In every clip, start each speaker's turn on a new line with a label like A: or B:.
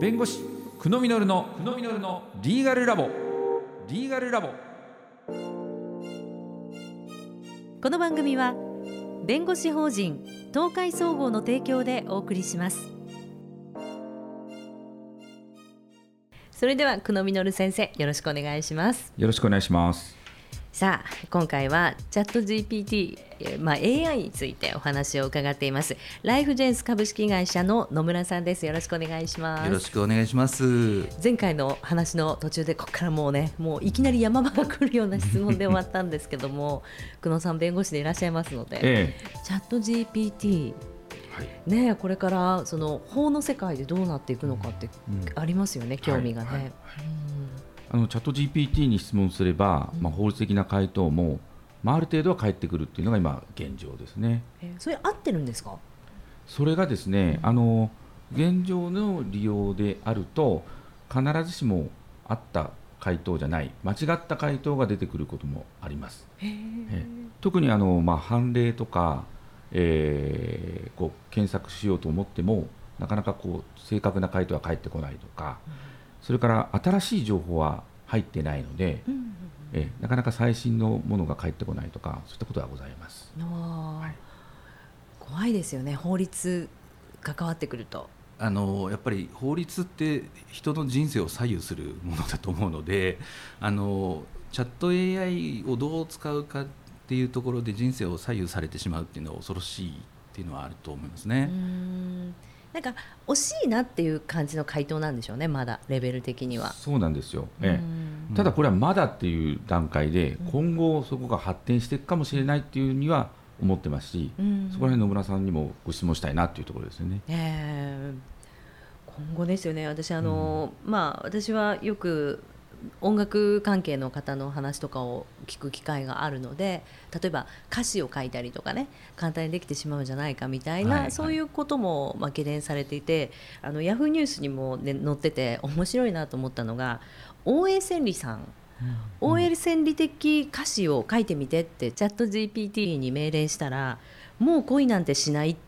A: 弁護士久野実の久野実のリーガルラボ。リーガルラボ。
B: この番組は弁護士法人東海総合の提供でお送りします。それでは久野実先生よろしくお願いします。
A: よろしくお願いします
B: さあ今回はチャット GPT、まあ、AI についてお話を伺っています。ライフジェンス株式会社の野村さんです。よろしくお願いします。
C: よろしくお願いします。
B: 前回の話の途中でここからもうねもういきなり山場が来るような質問で終わったんですけども 久野さん弁護士でいらっしゃいますので、ええ、チャット GPT ね、これからその法の世界でどうなっていくのかってありますよね、うん、興味がね。はいはい
A: あのチャット GPT に質問すれば、まあ、法律的な回答も、まあ、ある程度は返ってくるっていうのが今現状ですね。
B: えー、それ合ってるんですか？
A: それがですね、あの現状の利用であると必ずしもあった回答じゃない間違った回答が出てくることもあります。え特にあの、まあ、判例とか、えー、こう検索しようと思ってもなかなかこう正確な回答が返ってこないとか、うんそれから新しい情報は入ってないので、うんうんうん、えなかなか最新のものが返ってこないとかそういったことはございます。はい、
B: 怖いですよね法律関わってくると。
C: あのやっぱり法律って人の人生を左右するものだと思うのであのチャット AI をどう使うかっていうところで人生を左右されてしまうっていうのは恐ろしいっていうのはあると思いますね。
B: なんか惜しいなっていう感じの回答なんでしょうね、まだレベル的には。
A: そうなんですよ、ええ、ただこれはまだっていう段階で、今後そこが発展していくかもしれないっていうには思ってますし、そこら辺野村さんにもご質問したいなっていうところですよね。
B: えー、今後ですよね。私あの、うん、まあ私はよく音楽関係の方の話とかを聞く機会があるので例えば歌詞を書いたりとかね簡単にできてしまうんじゃないかみたいな、はいはい、そういうこともまあ懸念されていてあのヤフーニュースにも、ね、載ってて面白いなと思ったのが大江千里さん。うん、OL 千里的歌詞を書いてみてってチャット GPT に命令したらもう恋なんてしないって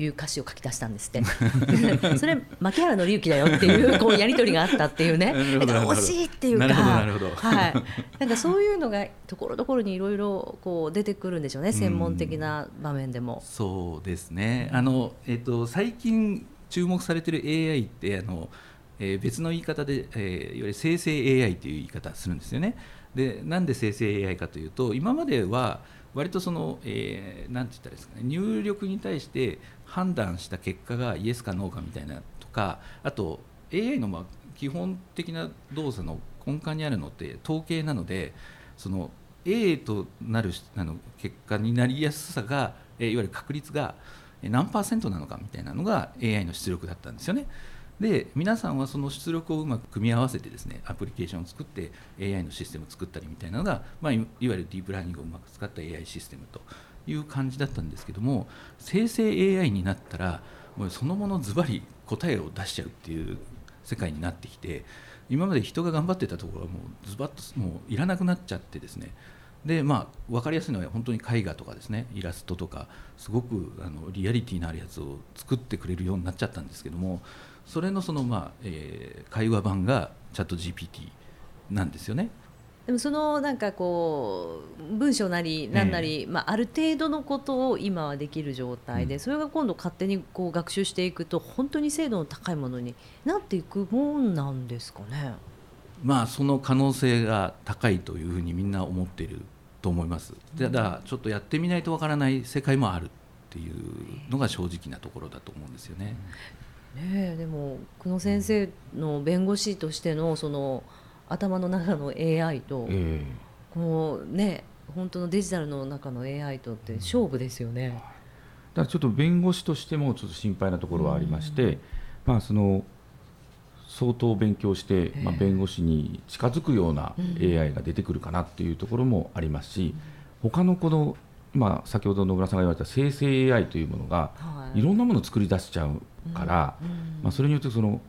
B: いう歌詞を書き出したんですって。それ牧原紀之だよっていう こうやり取りがあったっていうね。だから惜しいっていうかはい、なんかそういうのがところどころにいろいろこう出てくるんでしょうね専門的な場面でも。
C: うそうですね。あの、えっと、最近注目されてる AI ってあの、えー、別の言い方で、えー、いわゆる生成 AI という言い方するんですよね。でなんで生成 AI かというと今までは割とその、えー、なんて言ったらですかね入力に対して判断した結果がイエスかノーかみたいなとかあと AI のま基本的な動作の根幹にあるのって統計なのでその A となるあの結果になりやすさが、いわゆる確率が何パーセントなのかみたいなのが AI の出力だったんですよね。で皆さんはその出力をうまく組み合わせてですねアプリケーションを作って AI のシステムを作ったりみたいなのが、まあ、いわゆるディープラーニングをうまく使った AI システムという感じだったんですけども生成 AI になったらもうそのものズバリ答えを出しちゃうっていう世界になってきて今まで人が頑張ってたところはもうズバッともういらなくなっちゃってですねでまあ分かりやすいのは本当に絵画とかですねイラストとかすごくあのリアリティのあるやつを作ってくれるようになっちゃったんですけどもそれのその、まあえー、会話版がチャット GPT なんですよね。
B: でもそのなんかこう文章なり何なり、えー、まあ、ある程度のことを今はできる状態で、うん、それが今度勝手にこう学習していくと本当に精度の高いものになっていくもんなんですかね。
C: まあその可能性が高いというふうにみんな思っていると思います。ただちょっとやってみないとわからない世界もあるっていうのが正直なところだと思うんですよね。
B: ねでも久野先生の弁護士としてのその頭の中の AI と、えー、このね本当のデジタルの中の AI とって勝負ですよね。
A: だからちょっと弁護士としてもちょっと心配なところはありまして、まあその相当勉強して、まあ、弁護士に近づくような AI が出てくるかなっていうところもありますし、他のこの今先ほど野村さんが言われた生成 AI というものが、い、ろんなものを作り出しちゃうから、まあ、それによってその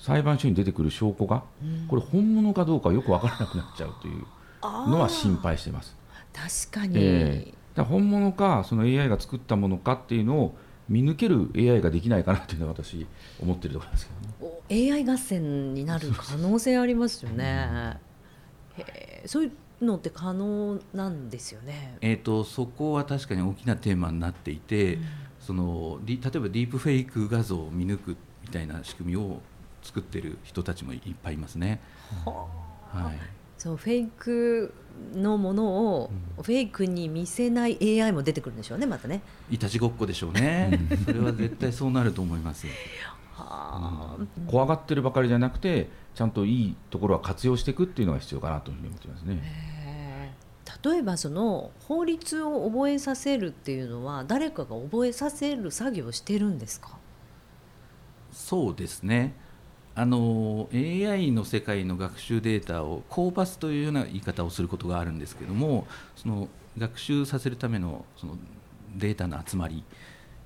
A: 裁判所に出てくる証拠が、これ本物かどうかよく分からなくなっちゃうというのは心配してます。
B: 確かに、え
A: ー、だ本物かその AI が作ったものかっていうのを見抜ける AI ができないかなというのは私思ってるところですけ
B: どね。AI 合戦になる可能性ありますよね。へそういうのって可能なんですよね。
C: えっ、ー、とそこは確かに大きなテーマになっていて、うん、その例えばディープフェイク画像を見抜くみたいな仕組みを作ってる人たちもいっぱいいますね。は
B: はい。そうフェイクのものをフェイクに見せない AI も出てくるんでしょうねまたね。
C: いたちごっこでしょうね。それは絶対そうなると思います。
A: はあ、怖がってるばかりじゃなくてちゃんといいところは活用していくっていうのが必要かなというふうに思ってますね。
B: 例えばその法律を覚えさせるっていうのは誰かが覚えさせる作業をしてるんですか？
C: そうですねあの AI の世界の学習データをコーパスというような言い方をすることがあるんですけどもその学習させるためのそのデータの集まり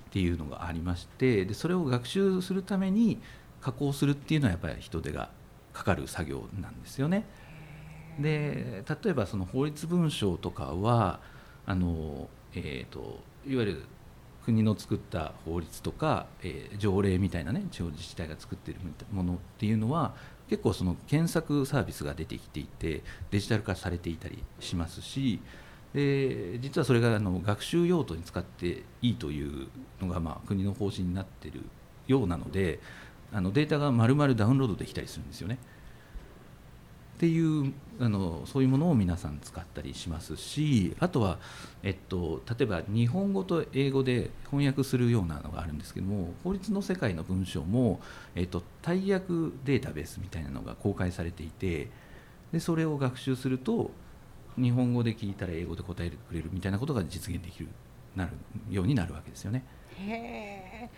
C: っていうのがありましてでそれを学習するために加工するっていうのはやっぱり人手がかかる作業なんですよね。で例えばその法律文書とかはあの、えーといわゆる国の作った法律とか、えー、条例みたいなね地方自治体が作っているものっていうのは結構その検索サービスが出てきていてデジタル化されていたりしますしで実はそれがあの学習用途に使っていいというのがまあ国の方針になっているようなのであのデータが丸々ダウンロードできたりするんですよね。っていうあのそういうものを皆さん使ったりしますしあとは、えっと、例えば日本語と英語で翻訳するようなのがあるんですけども法律の世界の文章も、えっと、大訳データベースみたいなのが公開されていてでそれを学習すると日本語で聞いたら英語で答えてくれるみたいなことが実現できるなるようになるわけですよね。
B: へ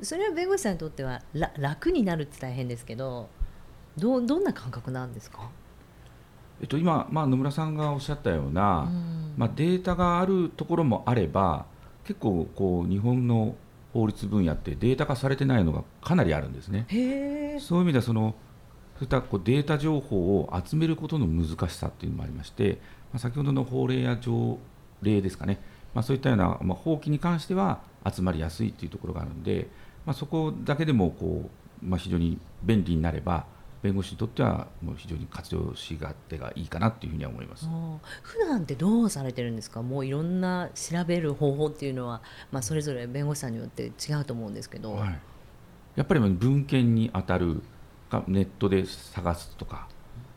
B: それは弁護士さんにとっては楽になるって大変ですけどどどんな感覚なんですか？
A: えっと、今、まあ、野村さんがおっしゃったような、うん、まあ、データがあるところもあれば結構こう日本の法律分野ってデータ化されてないのがかなりあるんですね。そういう意味ではそのそういったこうデータ情報を集めることの難しさっていうのもありまして、まあ、先ほどの法令や条例ですかね、まあ、そういったような、まあ、法規に関しては集まりやすいというところがあるので、まあ、そこだけでもこう、まあ、非常に便利になれば弁護士にとってはもう非常に活用し勝手がいいかなというふうには思います。
B: 普段ってどうされてるんですか？もういろんな調べる方法っていうのは、まあ、それぞれ弁護士さんによって違うと思うんですけど、はい、
A: やっぱり文献に当たるかネットで探すとか、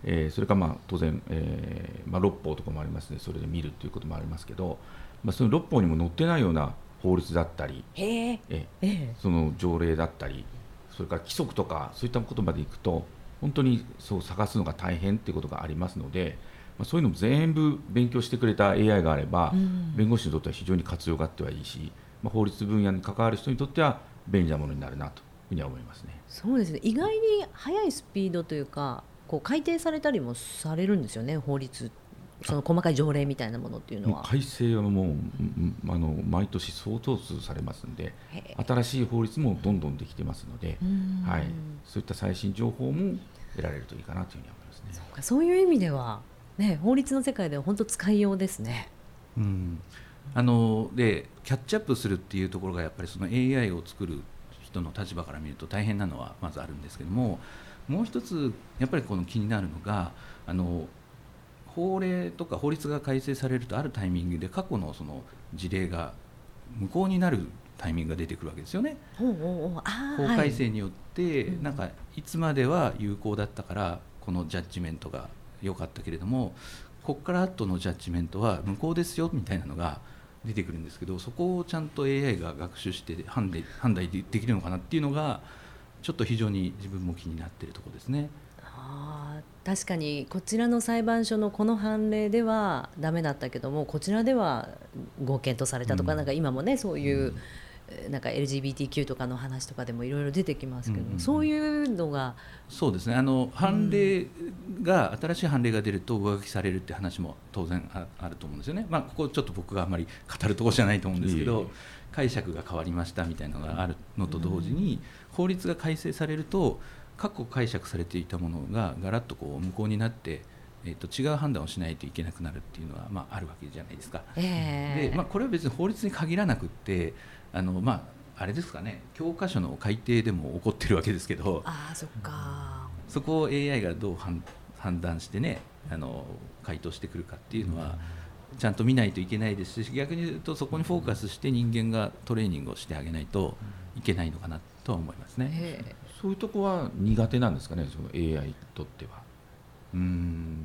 A: えー、それからまあ当然、えーまあ、六法とかもありますのでそれで見るということもありますけど、まあ、その六法にも載ってないような法律だったり、えー、その条例だったりそれから規則とかそういったことまでいくと本当にそう探すのが大変っていうことがありますので、まあ、そういうのも全部勉強してくれた AI があれば、うん、弁護士にとっては非常に活用があってはいいし、まあ、法律分野に関わる人にとっては便利なものになるなというふうには思いますね。
B: そうですね。意外に速いスピードというかこう改定されたりもされるんですよね法律その細かい条例みたいなものっていうのは。
A: 改正はもうあの毎年相当数されますので新しい法律もどんどんできてますので、はい、そういった最新情報も得られるといいかなというふうに思いますね。
B: そうかそういう意味では、ね、法律の世界では本当使いようですね。
C: うん。あのでキャッチアップするっていうところがやっぱりその AI を作る人の立場から見ると大変なのはまずあるんですけどももう一つやっぱりこの気になるのがあの法令とか法律が改正されるとあるタイミングで過去のその事例が無効になるタイミングが出てくるわけですよね。法改正によって、はい、なんかいつまでは有効だったからこのジャッジメントが良かったけれどもここから後のジャッジメントは無効ですよみたいなのが出てくるんですけどそこをちゃんと AI が学習して判断判断できるのかなっていうのがちょっと非常に自分も気になっているところですね。
B: あ確かにこちらの裁判所のこの判例ではダメだったけどもこちらでは合憲とされたとか、うん、なんか今もねそういう、うん、なんか LGBTQ とかの話とかでもいろいろ出てきますけど、うん、そういうのが
C: そうですね。あの判例が、新しい判例が出ると上書きされるって話も当然あると思うんですよね、まあ、ここちょっと僕があんまり語るところじゃないと思うんですけど、解釈が変わりましたみたいなのがあるのと同時に、法律が改正されると過去解釈されていたものがガラッとこう無効になって、えー、と違う判断をしないといけなくなるっていうのは、まあ、あるわけじゃないですか。えー、でまあ、これは別に法律に限らなくってあの、まあ、あれですかね。教科書の改訂でも起こってるわけですけど
B: ああそっか。
C: そこを AI がどう判判断してねあの回答してくるかっていうのは、ちゃんと見ないといけないですし逆に言うとそこにフォーカスして人間がトレーニングをしてあげないといけないのかなとは思いますね。
A: そういうとこは苦手なんですかねその AI にとっては。
C: うーん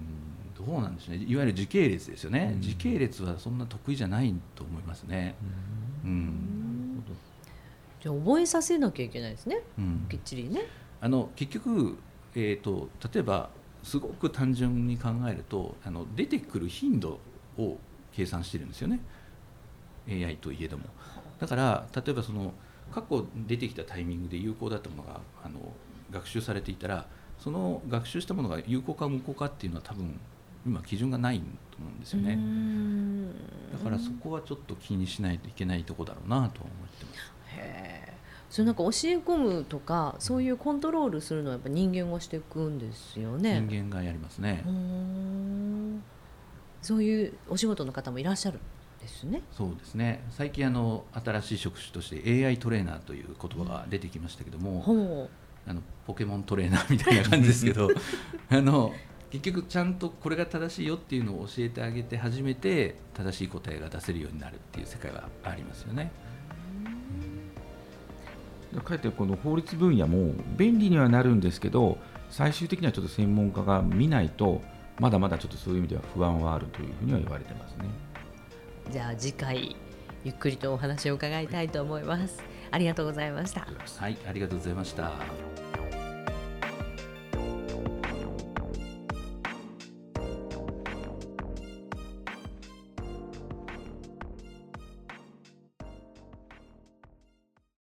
C: どうなんでしょうね。いわゆる時系列ですよね、
A: うん。
C: 時系列はそんな得意じゃないと思いますね。うん。
B: じゃあ覚えさせなきゃいけないですね。
C: うん。
B: きっちりね。
C: あの結局、えー、と例えばすごく単純に考えるとあの出てくる頻度を計算してるんですよね。AI といえども。だから例えばその過去出てきたタイミングで有効だったものがあの学習されていたらその学習したものが有効か無効かっていうのは多分今基準がないと思うんですよね。
B: ん。
C: だからそこはちょっと気にしないといけないところだろうなとは思ってます。
B: へえそれなんか教え込むとかそういうコントロールするのはやっぱ人間がしていくんですよね。
C: 人間がやりますね。
B: そういうお仕事の方もいらっしゃる？んですね。
C: そうですね最近あの新しい職種として AI トレーナーという言葉が出てきましたけども、
B: ほ
C: あのポケモントレーナーみたいな感じですけど あの結局ちゃんとこれが正しいよっていうのを教えてあげて初めて正しい答えが出せるようになるっていう世界がありますよね。
A: かえってこの法律分野も便利にはなるんですけど最終的にはちょっと専門家が見ないとまだまだちょっとそういう意味では不安はあるというふうには言われてますね。
B: じゃあ次回ゆっくりとお話を伺いたいと思います。ありがとうございました。
C: はい、ありがとうございました。